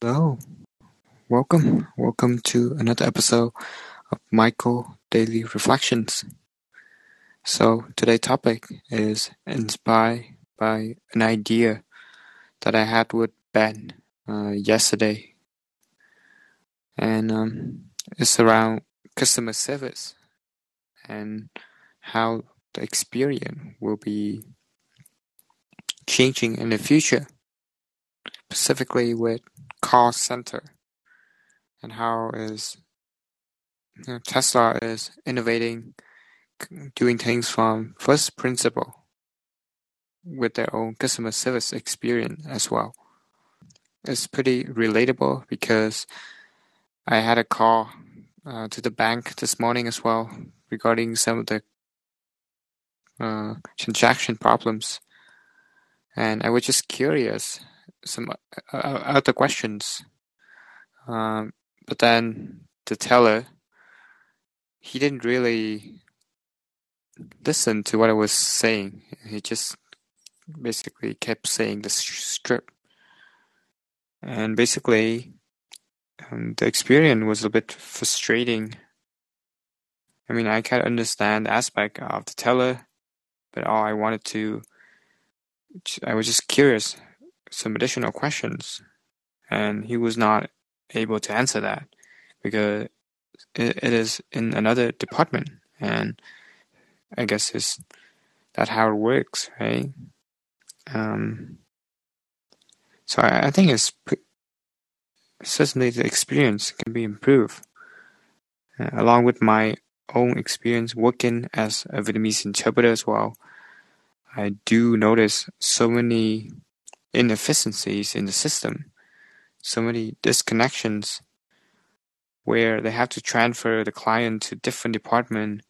Hello, welcome, welcome to another episode of Michael Daily Reflections. So today's topic is inspired by an idea that I had with Ben uh, yesterday, and um, it's around customer service and how the experience will be changing in the future, specifically with call center and how is you know, Tesla is innovating, doing things from first principle with their own customer service experience as well. It's pretty relatable because I had a call uh, to the bank this morning as well regarding some of the uh, transaction problems, and I was just curious some other questions. Um, but then the teller, he didn't really listen to what I was saying. He just basically kept saying the strip. And basically, um, the experience was a bit frustrating. I mean, I can understand the aspect of the teller, but all I wanted to, I was just curious some additional questions, and he was not able to answer that because it, it is in another department, and I guess is that how it works, right? Um, so I, I think it's certainly the experience can be improved, uh, along with my own experience working as a Vietnamese interpreter as well. I do notice so many inefficiencies in the system, so many disconnections where they have to transfer the client to different department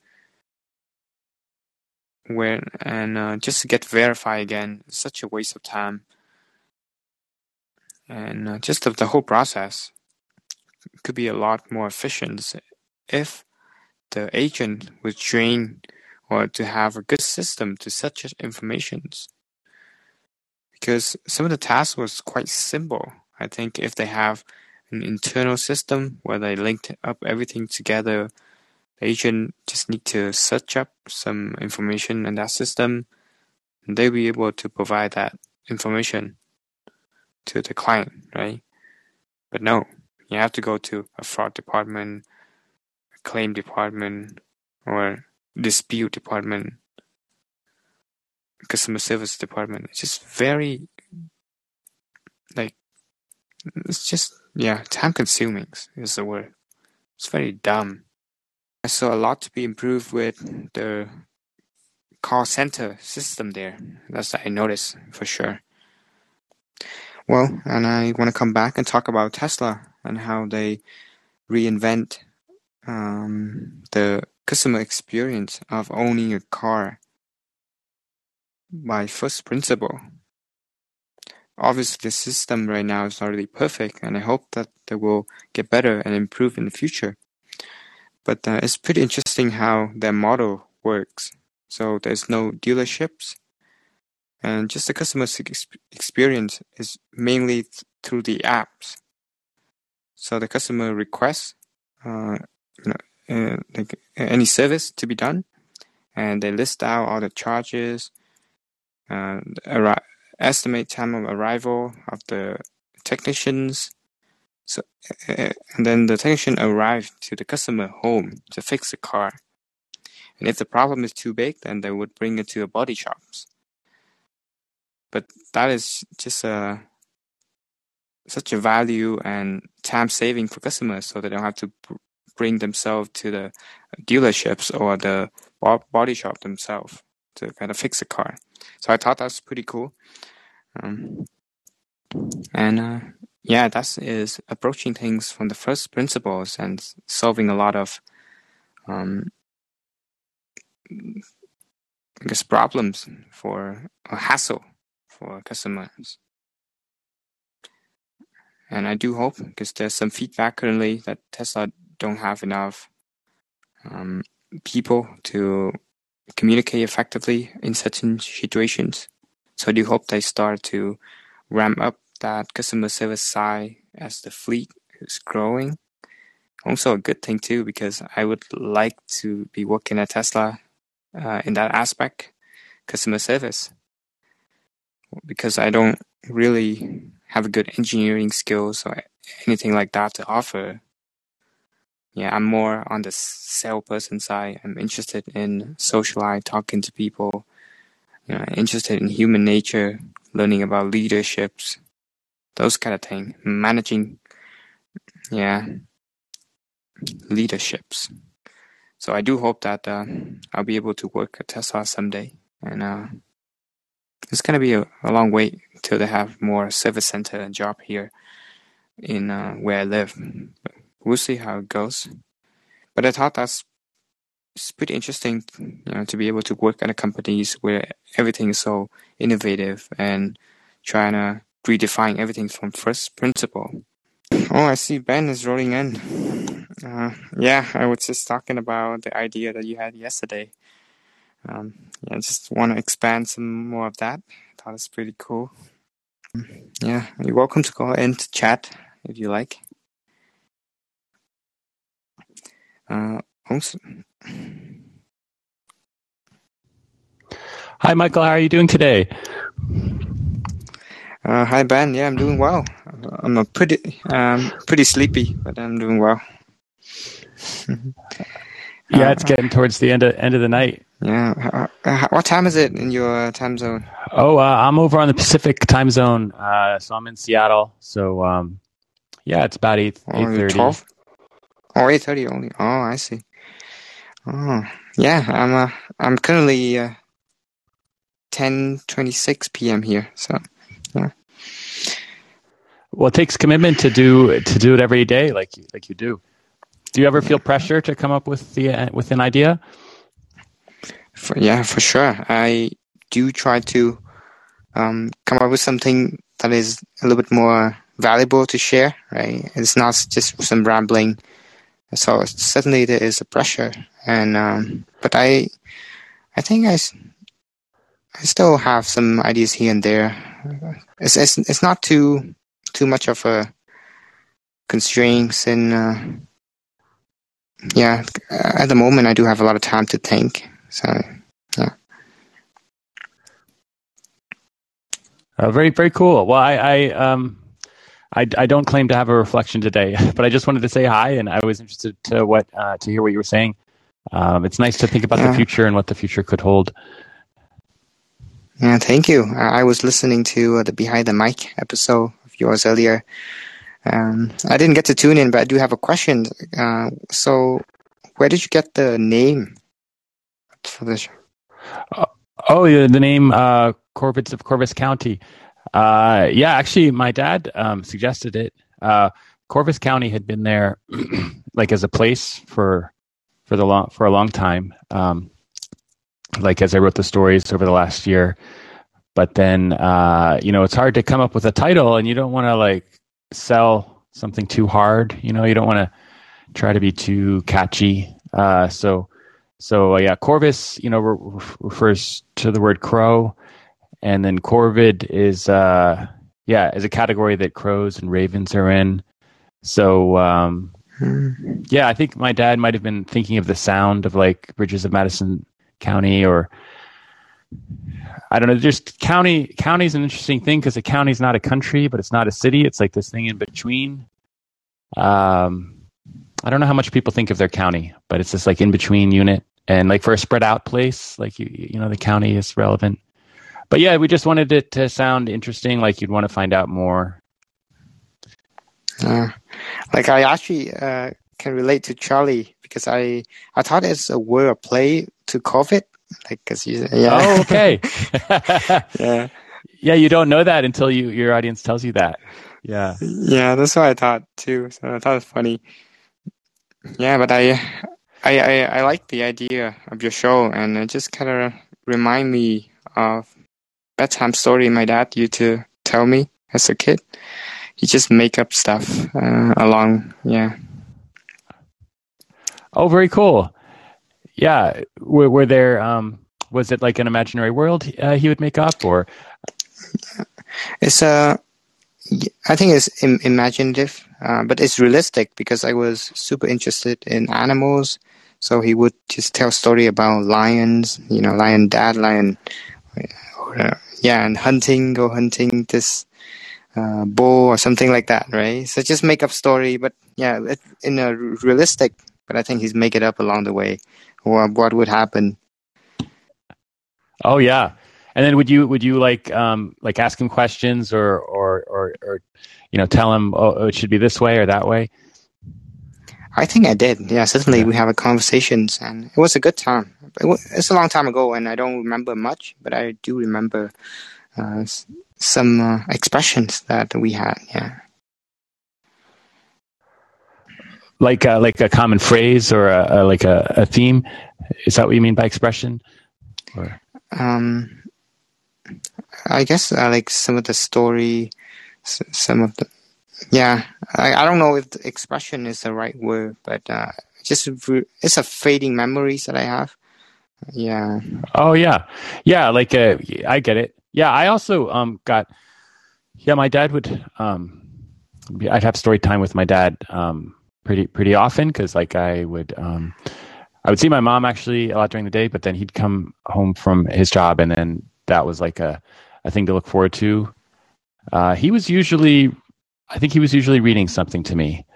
where and uh, just to get verified again such a waste of time. And uh, just of the whole process could be a lot more efficient if the agent was trained or to have a good system to such informations because some of the tasks was quite simple. I think if they have an internal system where they linked up everything together, the agent just need to search up some information in that system, and they'll be able to provide that information to the client, right? But no, you have to go to a fraud department, a claim department, or dispute department customer service department. It's just very like it's just yeah, time consuming is the word. It's very dumb. I saw a lot to be improved with the call center system there. That's what I noticed for sure. Well, and I want to come back and talk about Tesla and how they reinvent um, the customer experience of owning a car by first principle. Obviously, the system right now is not really perfect, and I hope that they will get better and improve in the future. But uh, it's pretty interesting how their model works. So there's no dealerships, and just the customer experience is mainly th through the apps. So the customer requests, uh, you know, uh, like any service to be done, and they list out all the charges, uh, estimate time of arrival of the technicians. So, uh, and then the technician arrived to the customer home to fix the car. And if the problem is too big, then they would bring it to a body shops. But that is just a such a value and time saving for customers, so they don't have to bring themselves to the dealerships or the body shop themselves to kind of fix a car. So I thought that's pretty cool. Um, and uh, yeah, that is approaching things from the first principles and solving a lot of, um, I guess, problems for a hassle for customers. And I do hope, because there's some feedback currently that Tesla don't have enough um, people to communicate effectively in certain situations. So I do hope they start to ramp up that customer service side as the fleet is growing. Also a good thing too because I would like to be working at Tesla uh, in that aspect, customer service. Because I don't really have a good engineering skills or anything like that to offer. Yeah, I'm more on the salesperson side. I'm interested in socialize, talking to people. You know, interested in human nature, learning about leaderships, those kind of thing. Managing, yeah, leaderships. So I do hope that uh, I'll be able to work at Tesla someday, and uh, it's gonna be a, a, long wait till they have more service center and job here in uh, where I live. But we'll see how it goes. But I thought that's it's pretty interesting, you know, to be able to work at a companies where everything is so innovative and trying to redefine everything from first principle. Oh, I see Ben is rolling in. Uh, yeah, I was just talking about the idea that you had yesterday. Um, yeah, I just want to expand some more of that. I thought it's pretty cool. Yeah, you're welcome to go in to chat if you like. Uh, Hi, Michael. How are you doing today? Uh, hi, Ben. Yeah, I'm doing well. I'm a pretty, um, pretty sleepy, but I'm doing well. yeah, it's getting towards the end of end of the night. Yeah. Uh, what time is it in your time zone? Oh, uh, I'm over on the Pacific time zone, uh, so I'm in Seattle. So, um, yeah, it's about eight oh, eight thirty. Oh, eight thirty only. Oh, I see. Oh, yeah. I'm uh, I'm currently uh, ten twenty six p.m. here. So, yeah. Well, it takes commitment to do to do it every day, like like you do. Do you ever feel pressure to come up with the uh, with an idea? For, yeah, for sure. I do try to um, come up with something that is a little bit more valuable to share. Right? It's not just some rambling. So certainly there is a pressure, and um, but I, I think I, I still have some ideas here and there. It's it's, it's not too too much of a constraints and uh, yeah, at the moment I do have a lot of time to think. So yeah. Uh, very very cool. Well, I, I um I, I don't claim to have a reflection today, but I just wanted to say hi, and I was interested to what uh, to hear what you were saying. Um, it's nice to think about yeah. the future and what the future could hold. Yeah, thank you. I was listening to uh, the Behind the Mic episode of yours earlier, um, I didn't get to tune in, but I do have a question. Uh, so, where did you get the name for this? Uh, oh, yeah, the name uh, of Corvus County. Uh, yeah, actually, my dad um, suggested it. Uh, Corvus County had been there, like as a place for for the long for a long time. Um, like as I wrote the stories over the last year, but then uh, you know it's hard to come up with a title, and you don't want to like sell something too hard. You know, you don't want to try to be too catchy. Uh, so, so uh, yeah, Corvus, you know, re- refers to the word crow, and then corvid is, uh, yeah, is a category that crows and ravens are in. So, um, yeah, I think my dad might have been thinking of the sound of like Bridges of Madison County or I don't know. Just county. County is an interesting thing because a county is not a country, but it's not a city. It's like this thing in between. Um, I don't know how much people think of their county, but it's this like in between unit. And like for a spread out place, like you, you know, the county is relevant. But yeah, we just wanted it to sound interesting, like you'd want to find out more. Uh, like I actually uh, can relate to Charlie because I I thought it's a word of play to COVID like because you yeah. Oh okay. Yeah. Yeah you don't know that until you your audience tells you that. Yeah. Yeah that's what i thought too. So i thought it was funny. Yeah but i i i, I like the idea of your show and it just kind of remind me of bedtime story my dad used to tell me as a kid he just make up stuff uh, along yeah oh very cool yeah, were, were there? Um, was it like an imaginary world uh, he would make up, or? It's a I think it's Im- imaginative, uh, but it's realistic because I was super interested in animals. So he would just tell story about lions, you know, lion dad, lion, or, uh, yeah, and hunting, go hunting this uh, bull or something like that, right? So just make up story, but yeah, in a realistic. But I think he's make it up along the way, or what would happen. Oh yeah, and then would you would you like um, like ask him questions or or or, or you know tell him oh, it should be this way or that way? I think I did. Yeah, certainly yeah. we have a conversations, and it was a good time. It's a long time ago, and I don't remember much, but I do remember uh, some uh, expressions that we had. Yeah, like a, uh, like a common phrase or a, a, like a, a theme. Is that what you mean by expression? Or? Um, I guess uh, like some of the story, some of the yeah. I, I don't know if expression is the right word, but uh, just it's a fading memories that I have. Yeah. Oh yeah, yeah. Like uh, I get it. Yeah, I also um got. Yeah, my dad would. Um, I'd have story time with my dad um pretty pretty often because like I would um I would see my mom actually a lot during the day, but then he'd come home from his job, and then that was like a a thing to look forward to. Uh, he was usually, I think he was usually reading something to me,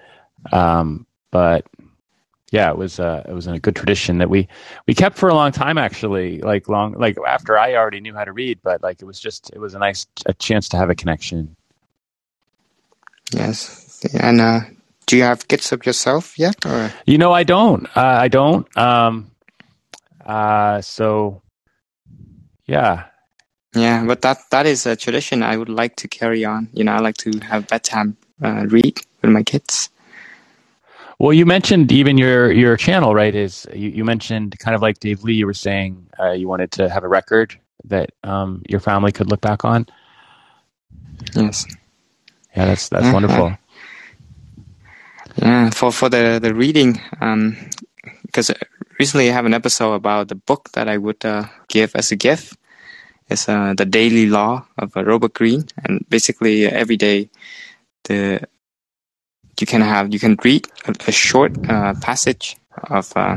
um, but yeah, it was uh, it was in a good tradition that we we kept for a long time actually, like long like after I already knew how to read, but like it was just it was a nice a chance to have a connection. Yes, and uh, do you have of yourself yet? Or? You know, I don't. Uh, I don't. Um, uh, so, yeah. Yeah, but that that is a tradition I would like to carry on. You know, I like to have bedtime uh, read with my kids. Well, you mentioned even your your channel, right? Is you, you mentioned kind of like Dave Lee. You were saying uh, you wanted to have a record that um, your family could look back on. Yes. Yeah, that's that's uh-huh. wonderful. Yeah, for for the the reading, um, because recently I have an episode about the book that I would uh, give as a gift. It's uh, the Daily Law of uh, Robert Greene, and basically every day, the you can have you can read a, a short uh, passage of uh,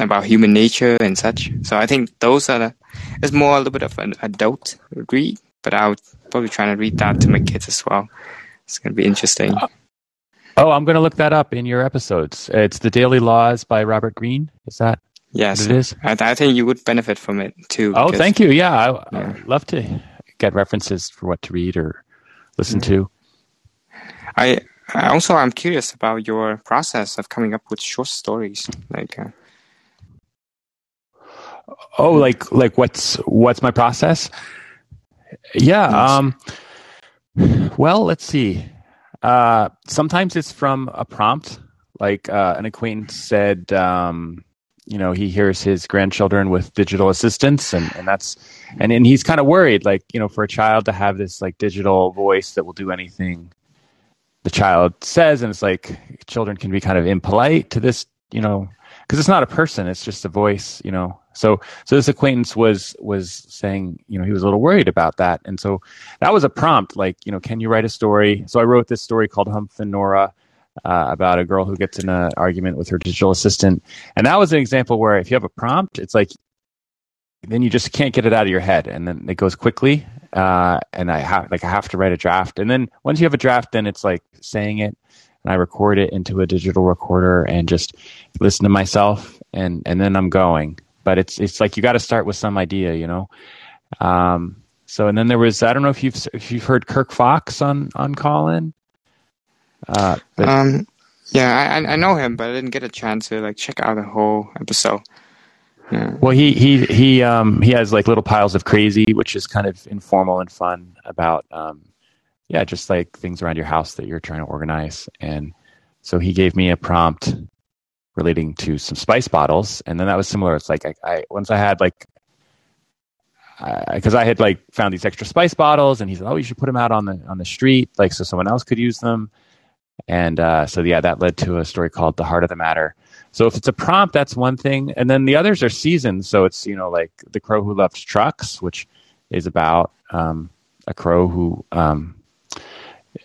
about human nature and such. So I think those are the, it's more a little bit of an adult read, but I'll probably try to read that to my kids as well. It's gonna be interesting. Uh, Oh, I'm going to look that up in your episodes. It's The Daily Laws by Robert Greene. Is that? Yes, it is. I, I, think you would benefit from it too. Oh, thank you. Yeah, I, yeah. I'd love to get references for what to read or listen mm-hmm. to. I, I also I'm curious about your process of coming up with short stories. Like, uh, oh, like like what's what's my process? Yeah. Um. Well, let's see. Uh, sometimes it's from a prompt, like uh, an acquaintance said, um, you know, he hears his grandchildren with digital assistants, and, and that's and and he's kind of worried, like you know, for a child to have this like digital voice that will do anything the child says, and it's like children can be kind of impolite to this, you know, because it's not a person; it's just a voice, you know. So, so this acquaintance was was saying, you know, he was a little worried about that, and so that was a prompt, like, you know, can you write a story? So I wrote this story called Humph and Nora. Uh, about a girl who gets in an argument with her digital assistant, and that was an example where if you have a prompt, it's like then you just can't get it out of your head, and then it goes quickly. Uh, and I have like I have to write a draft, and then once you have a draft, then it's like saying it, and I record it into a digital recorder and just listen to myself, and and then I'm going but it's it's like you got to start with some idea, you know. Um, so and then there was I don't know if you've if you've heard Kirk Fox on on Callin. Uh, but, um, yeah, I I know him, but I didn't get a chance to like check out the whole episode. Yeah. Well, he he he um he has like little piles of crazy, which is kind of informal and fun about um yeah, just like things around your house that you're trying to organize. And so he gave me a prompt relating to some spice bottles, and then that was similar. It's like I, I once I had like because I, I, had like found these extra spice bottles, and he said, "Oh, you should put them out on the on the street, like so someone else could use them." And uh, so yeah, that led to a story called "The Heart of the Matter." So if it's a prompt, that's one thing, and then the others are seasons. So it's you know like the crow who loved trucks, which is about um, a crow who um,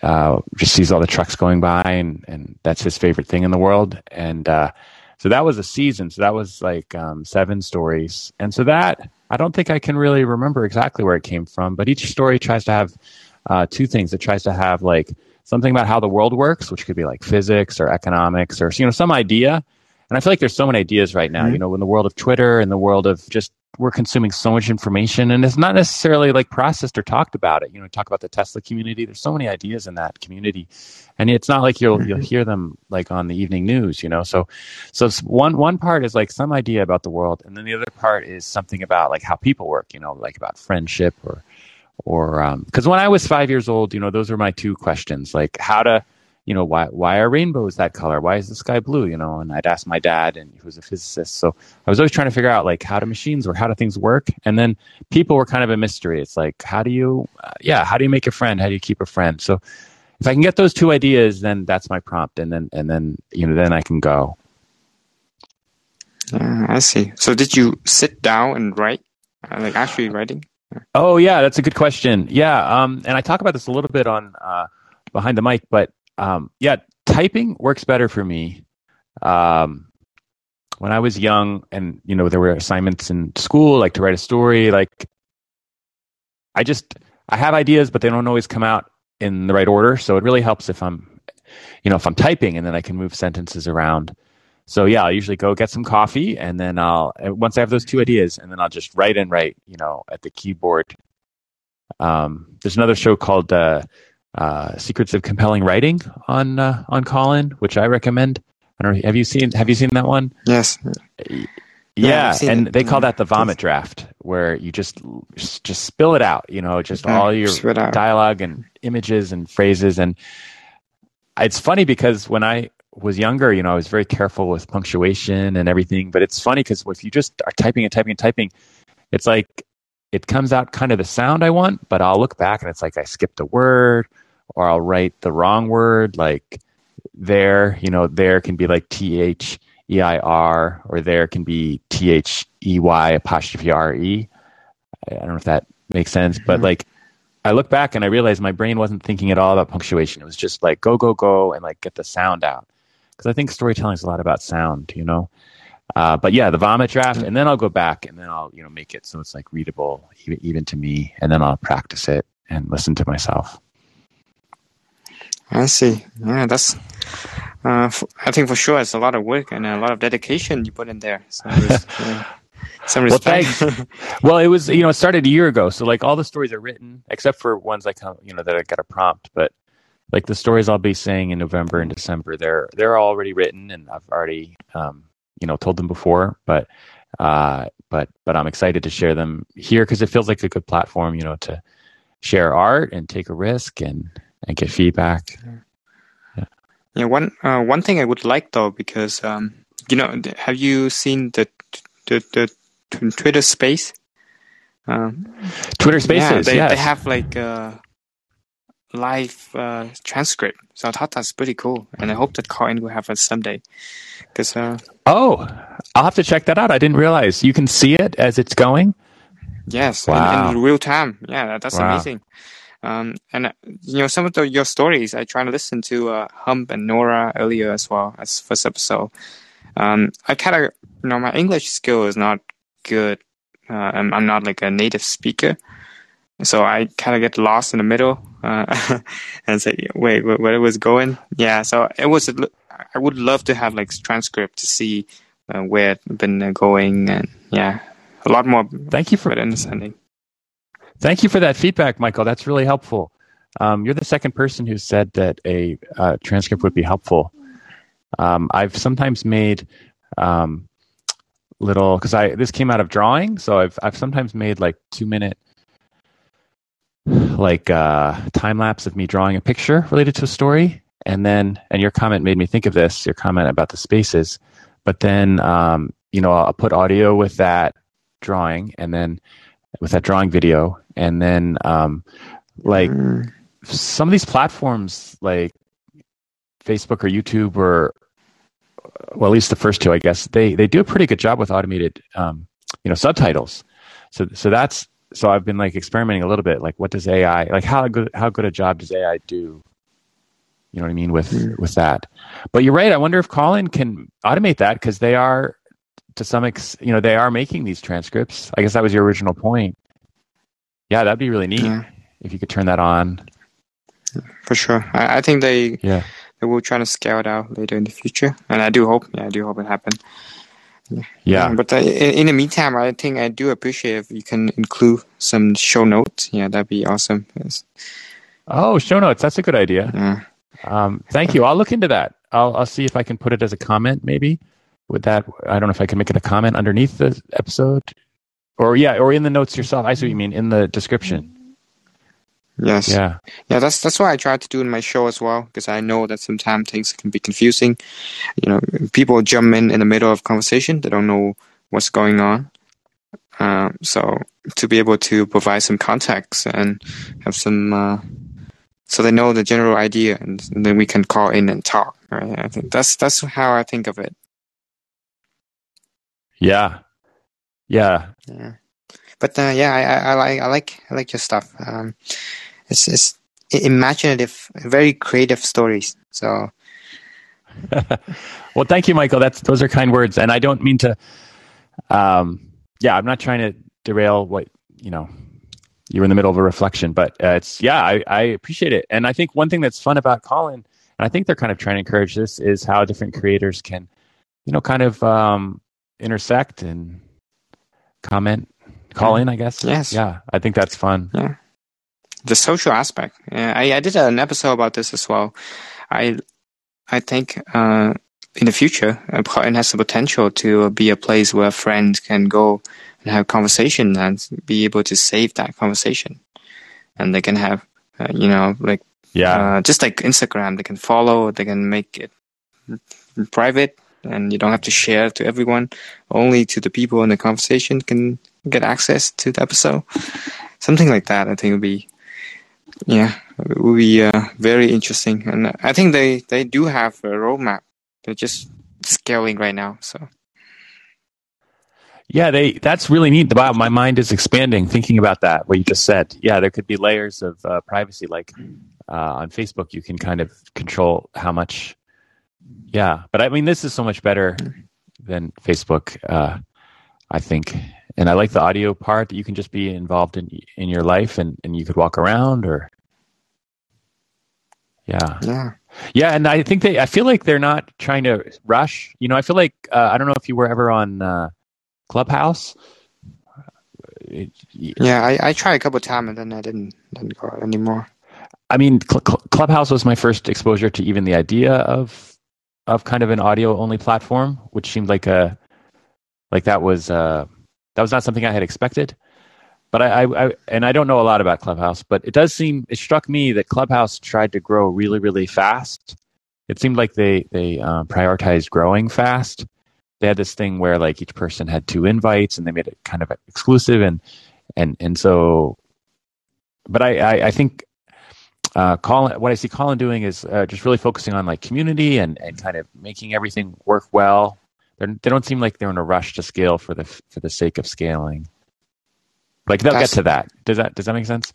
uh, just sees all the trucks going by, and and that's his favorite thing in the world. And uh, so that was a season. So that was like um, seven stories, and so that I don't think I can really remember exactly where it came from, but each story tries to have uh, two things. It tries to have like something about how the world works, which could be like physics or economics or you know some idea. And I feel like there's so many ideas right now. Mm-hmm. You know, in the world of Twitter, in the world of just we're consuming so much information and it's not necessarily like processed or talked about it. You know, talk about the Tesla community. There's so many ideas in that community. And it's not like you'll you'll mm-hmm. hear them like on the evening news, you know. So so one one part is like some idea about the world and then the other part is something about like how people work, you know, like about friendship or or because um, when I was five years old, you know, those were my two questions, like how to, you know, why why are rainbows that color? Why is the sky blue? You know, and I'd ask my dad, and he was a physicist, so I was always trying to figure out like how do machines or how do things work, and then people were kind of a mystery. It's like how do you, uh, yeah, how do you make a friend? How do you keep a friend? So if I can get those two ideas, then that's my prompt, and then and then you know then I can go. Uh, I see. So did you sit down and write, uh, like actually writing? Oh yeah, that's a good question. Yeah, um, and I talk about this a little bit on uh, behind the mic, but um, yeah, typing works better for me. Um, when I was young, and you know, there were assignments in school, like to write a story. Like, I just I have ideas, but they don't always come out in the right order. So it really helps if I'm, you know, if I'm typing, and then I can move sentences around. So yeah, I'll usually go get some coffee and then I'll once I have those two ideas and then I'll just write and write, you know, at the keyboard. Um, there's another show called uh, uh, Secrets of Compelling Writing on uh, on Callin, which I recommend. I don't know, have you seen have you seen that one? Yes. Yeah, yeah and it. they call that the vomit draft, where you just just spill it out. You know, just all your dialogue and images and phrases. And it's funny because when I was younger, you know, I was very careful with punctuation and everything. But it's funny because if you just are typing and typing and typing, it's like it comes out kind of the sound I want, but I'll look back and it's like I skipped a word or I'll write the wrong word. Like there, you know, there can be like T H E I R or there can be T H E Y apostrophe R E. I don't know if that makes sense, but mm-hmm. like I look back and I realize my brain wasn't thinking at all about punctuation. It was just like go, go, go and like get the sound out because I think storytelling is a lot about sound, you know. Uh, but yeah, the vomit draft, and then I'll go back and then I'll you know make it so it's like readable even, even to me, and then I'll practice it and listen to myself. I see. Yeah, that's. Uh, f- I think for sure it's a lot of work and a lot of dedication you put in there. So uh, some respect. Well, well, it was you know it started a year ago, so like all the stories are written except for ones like you know that I got a prompt, but like the stories I'll be saying in November and December, they're they're already written and I've already um, you know told them before, but uh, but but I'm excited to share them here because it feels like a good platform, you know, to share art and take a risk and and get feedback. Yeah, yeah one uh, one thing I would like though, because um, you know, have you seen the the, the Twitter Space? Um, Twitter Spaces, yeah, they, yes. they have like. Uh, live uh, transcript. So I thought that's pretty cool, and I hope that Callin will have it someday. Because uh, oh, I'll have to check that out. I didn't realize you can see it as it's going. Yes, wow. in, in real time. Yeah, that's wow. amazing. Um, and uh, you know some of the, your stories. I try to listen to uh, Hump and Nora earlier as well as first episode. Um, I kind of you know my English skill is not good. Uh, I'm, I'm not like a native speaker, so I kind of get lost in the middle uh, and say, wait, where it was going? Yeah, so it was. I would love to have like transcript to see uh, where it's been going, and yeah, a lot more. Thank you for understanding. Thank you for that feedback, Michael. That's really helpful. Um, you're the second person who said that a uh, transcript would be helpful. Um, I've sometimes made um, little because I this came out of drawing, so I've I've sometimes made like two minute like uh, time lapse of me drawing a picture related to a story, and then and your comment made me think of this. Your comment about the spaces, but then um, you know I'll put audio with that drawing, and then with that drawing video, and then um, like mm. some of these platforms like Facebook or YouTube or well at least the first two I guess they they do a pretty good job with automated um, you know subtitles. So so that's so I've been like experimenting a little bit. Like, what does AI like? How good how good a job does AI do You know what I mean with mm. with that. But you're right. I wonder if Callin can automate that because they are to some ex, you know, they are making these transcripts. I guess that was your original point. Yeah, that'd be really neat yeah. if you could turn that on. For sure, I, I think they yeah they will try to scale it out later in the future, and I do hope. Yeah, I do hope it happens. Yeah. yeah. But uh, in, in, the meantime, I think I do appreciate if you can include some show notes. Yeah, that'd be awesome. Yes. Oh, show notes. That's a good idea. Yeah. Um, thank you. I'll look into that. I'll, I'll see if I can put it as a comment, maybe. With that, I don't know if I can make it a comment underneath the episode, or yeah, or in the notes yourself. I see what you mean in the description. Yes. Yeah. Yeah. That's that's what I try to do in my show as well, because I know that sometimes things can be confusing. You know, people jump in in the middle of conversation; they don't know what's going on. Uh, so to be able to provide some context and have some uh, so they know the general idea, and, and, then we can call in and talk. Right? I think that's that's how I think of it. Yeah, yeah, yeah. But uh, yeah, I, I, I, like I like I like your stuff. Um, it's it's imaginative, very creative stories. So. well, thank you, Michael. That's those are kind words, and I don't mean to. Um, yeah, I'm not trying to derail what you know you're in the middle of a reflection. But uh, it's yeah, I, I appreciate it, and I think one thing that's fun about Callin, and I think they're kind of trying to encourage this, is how different creators can, you know, kind of um, intersect and comment, call in. I guess. Yes. Yeah, I think that's fun. Yeah. The social aspect. Yeah, I, I did an episode about this as well. I I think uh, in the future, Callin has the potential to be a place where friends can go and have conversation and be able to save that conversation. And they can have, uh, you know, like, yeah, uh, just like Instagram, they can follow, they can make it private and you don't have to share to everyone. Only to the people in the conversation can get access to the episode. Something like that, I think would be, yeah, it would be uh, very interesting. And I think they, they do have a roadmap. They're just scaling right now. So yeah, they that's really neat. Wow, my mind is expanding thinking about that. What you just said. Yeah, there could be layers of uh, privacy. Like uh, on Facebook, you can kind of control how much. Yeah, but I mean, this is so much better than Facebook. Uh, I think, and I like the audio part that you can just be involved in in your life, and and you could walk around or. Yeah. Yeah. Yeah, and I think they. I feel like they're not trying to rush. You know, I feel like uh, I don't know if you were ever on uh, Clubhouse. yeah, I, I tried a couple times and then I didn't didn't go out anymore. I mean, Cl- Clubhouse was my first exposure to even the idea of of kind of an audio only platform, which seemed like a like that was uh, that was not something I had expected. But I, I, I, and I don't know a lot about Clubhouse, but it does seem it struck me that Clubhouse tried to grow really really fast. It seemed like they they uh, prioritized growing fast they had this thing where like each person had two invites and they made it kind of exclusive and and and so but i i, I think uh Callin what i see Callin doing is uh, just really focusing on like community and and kind of making everything work well They're, they don't seem like they're in a rush to scale for the for the sake of scaling like they'll That's, get to that does that does that make sense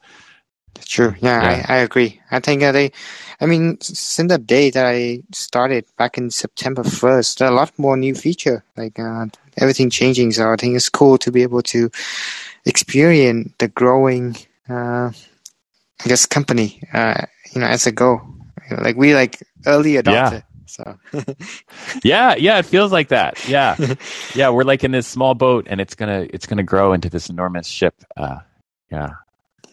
True. Yeah, yeah. I, I agree. I think uh, they, I mean, since the day that I started back in September 1st, a lot more new feature, like uh, everything changing. So I think it's cool to be able to experience the growing, uh, I guess, company, uh, you know, as a go. Like we like early adopter. Yeah. So yeah, yeah, it feels like that. Yeah, yeah, we're like in this small boat, and it's gonna it's gonna grow into this enormous ship. Uh, yeah,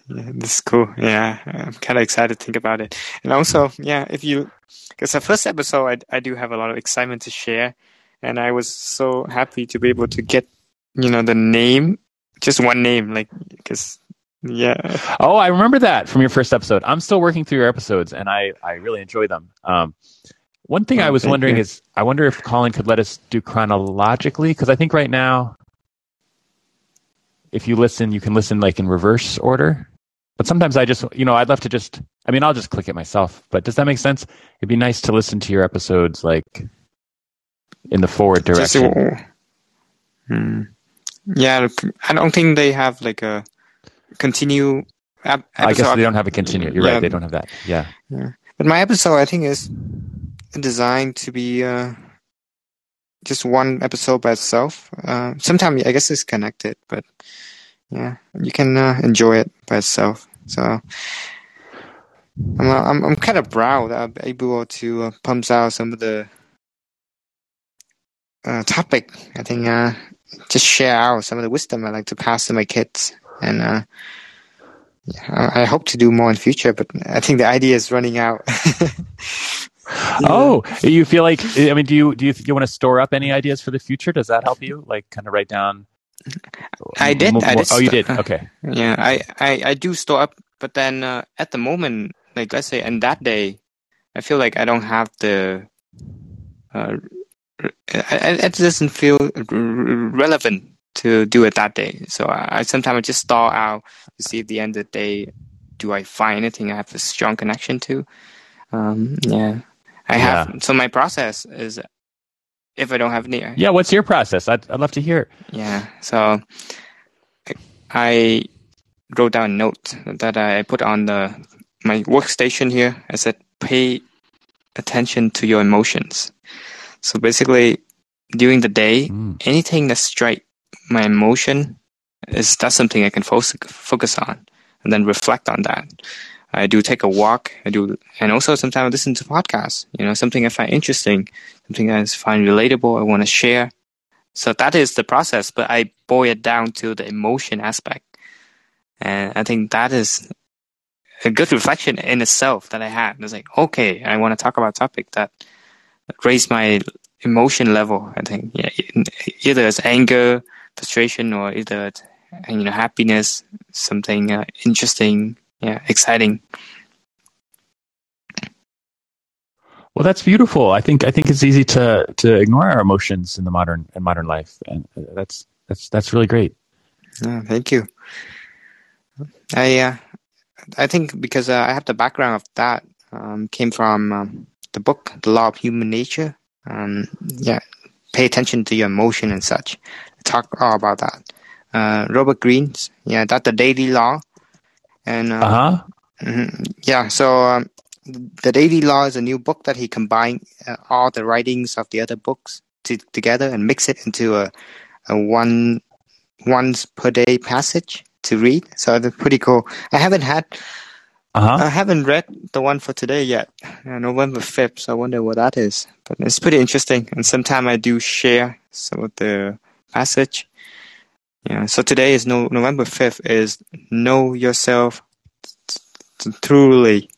yeah, this is cool. Yeah, I'm kind of excited to think about it. And also, yeah, if you, because the first episode, I, I do have a lot of excitement to share. And I was so happy to be able to get, you know, the name, just one name, like, because, yeah. Oh, I remember that from your first episode. I'm still working through your episodes and I, I really enjoy them. Um, one thing oh, I was wondering you. is, I wonder if Callin could let us do chronologically, because I think right now, if you listen, you can listen like in reverse order. But sometimes I just, you know, I'd love to just, I mean, I'll just click it myself. But does that make sense? It'd be nice to listen to your episodes like in the forward direction. Just, hmm. Yeah, I don't think they have like a continue. Ep- I guess they don't have a continue. You're yeah. right. They don't have that. Yeah. Yeah. but my episode I think is designed to be uh, just one episode by itself. Uh, sometimes I guess it's connected, but yeah, you can uh, enjoy it by itself. So I'm I'm, I'm kind of proud that I'm able to uh, pump out some of the uh, topic. I think uh, just share out some of the wisdom I like to pass to my kids, and uh, yeah, I, I hope to do more in future. But I think the idea is running out. Oh, you feel like I mean, do you do you you want to store up any ideas for the future? Does that help you? Like, kind of write down. I did. More, I did oh, you did. Okay. Yeah, I, I, I do store up, but then uh, at the moment, like let's say, on that day, I feel like I don't have the. Uh, it doesn't feel relevant to do it that day. So I, I sometimes I just start out to see at the end of the day, do I find anything I have a strong connection to? Um, yeah, I have. So my process is, if I don't have any, Yeah. What's your process? I'd I'd love to hear. yeah. So I wrote down a note that I put on the my workstation here. I said, "Pay attention to your emotions." So basically, during the day, Mm. anything that strike my emotion is that's something I can focus focus on, and then reflect on that. I do take a walk. I do, and also sometimes I listen to podcasts. You know, something I find interesting, something I find relatable. I want to share. So that is the process, but I boil it down to the emotion aspect, and I think that is a good reflection in itself that I had. It's like, okay, I want to talk about a topic that raised my emotion level. I think, yeah, either it's anger, frustration, or either you know happiness, something uh, interesting, yeah, exciting. Well, that's beautiful. I think I think it's easy to to ignore our emotions in the modern in modern life, and uh, that's that's that's really great. Yeah, thank you. I uh, I think because uh, I have the background of that um, came from um, the book The Law of Human Nature. Um, yeah, pay attention to your emotion and such. Talk all about that. Uh, Robert Greene's yeah, that's the daily law. And uh, Uh huh. Mhm. Yeah, so um, the Daily Law is a new book that he combined uh, all the writings of the other books to, together and mix it into a, a one once per day passage to read. So it's pretty cool. I haven't had Uh huh. I haven't read the one for today yet, uh, November fifth. So I wonder what that is. But it's pretty interesting, and sometimes I do share some of the passage. Yeah. So today is no November fifth is know yourself truly,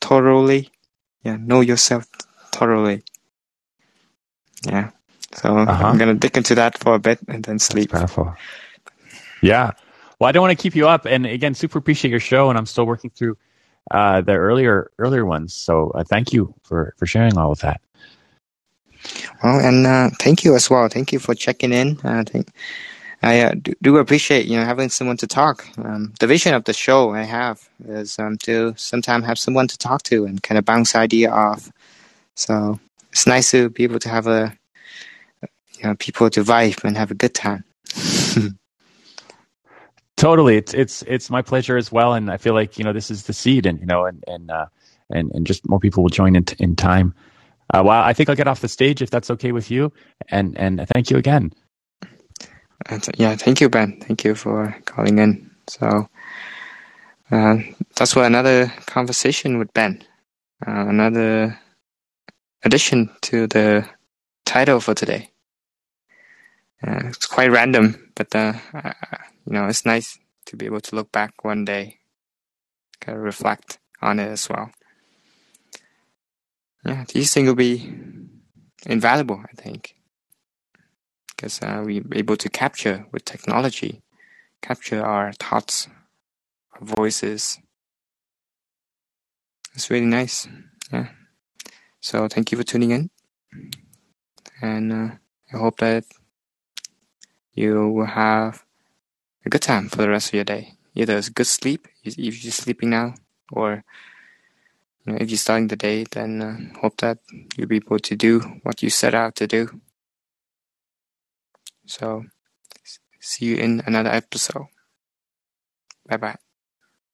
thoroughly. Yeah, know yourself thoroughly. Yeah. So Uh-huh. I'm gonna dig into that for a bit and then That's sleep. powerful. Yeah. Well, I don't want to keep you up, and again, super appreciate your show, and I'm still working through uh, the earlier earlier ones. So uh, thank you for for sharing all of that. Well, and uh, thank you as well. Thank you for checking in. Uh, thank, I uh, do, do appreciate you know having someone to talk. Um, the vision of the show I have is um, to sometimes have someone to talk to and kind of bounce idea off. So it's nice to be able to have a you know people to vibe and have a good time. Totally, it's it's it's my pleasure as well, and I feel like you know this is the seed, and you know, and and uh, and and just more people will join in in time. Uh, well, I think I'll get off the stage if that's okay with you, and and thank you again. And, yeah, thank you, Ben. Thank you for calling in. So uh, that's what another conversation with Ben. Uh, another addition to the title for today. Uh, it's quite random, but uh, you know, it's nice to be able to look back one day, kind of reflect on it as well. Yeah, these things will be invaluable, I think because uh, we're able to capture with technology, capture our thoughts, our voices. It's really nice. Yeah. So thank you for tuning in, and uh, I hope that you will have a good time for the rest of your day. Either it's good sleep if you're sleeping now, or if you're starting the day, then uh, hope that you'll be able to do what you set out to do. So, see you in another episode. Bye bye.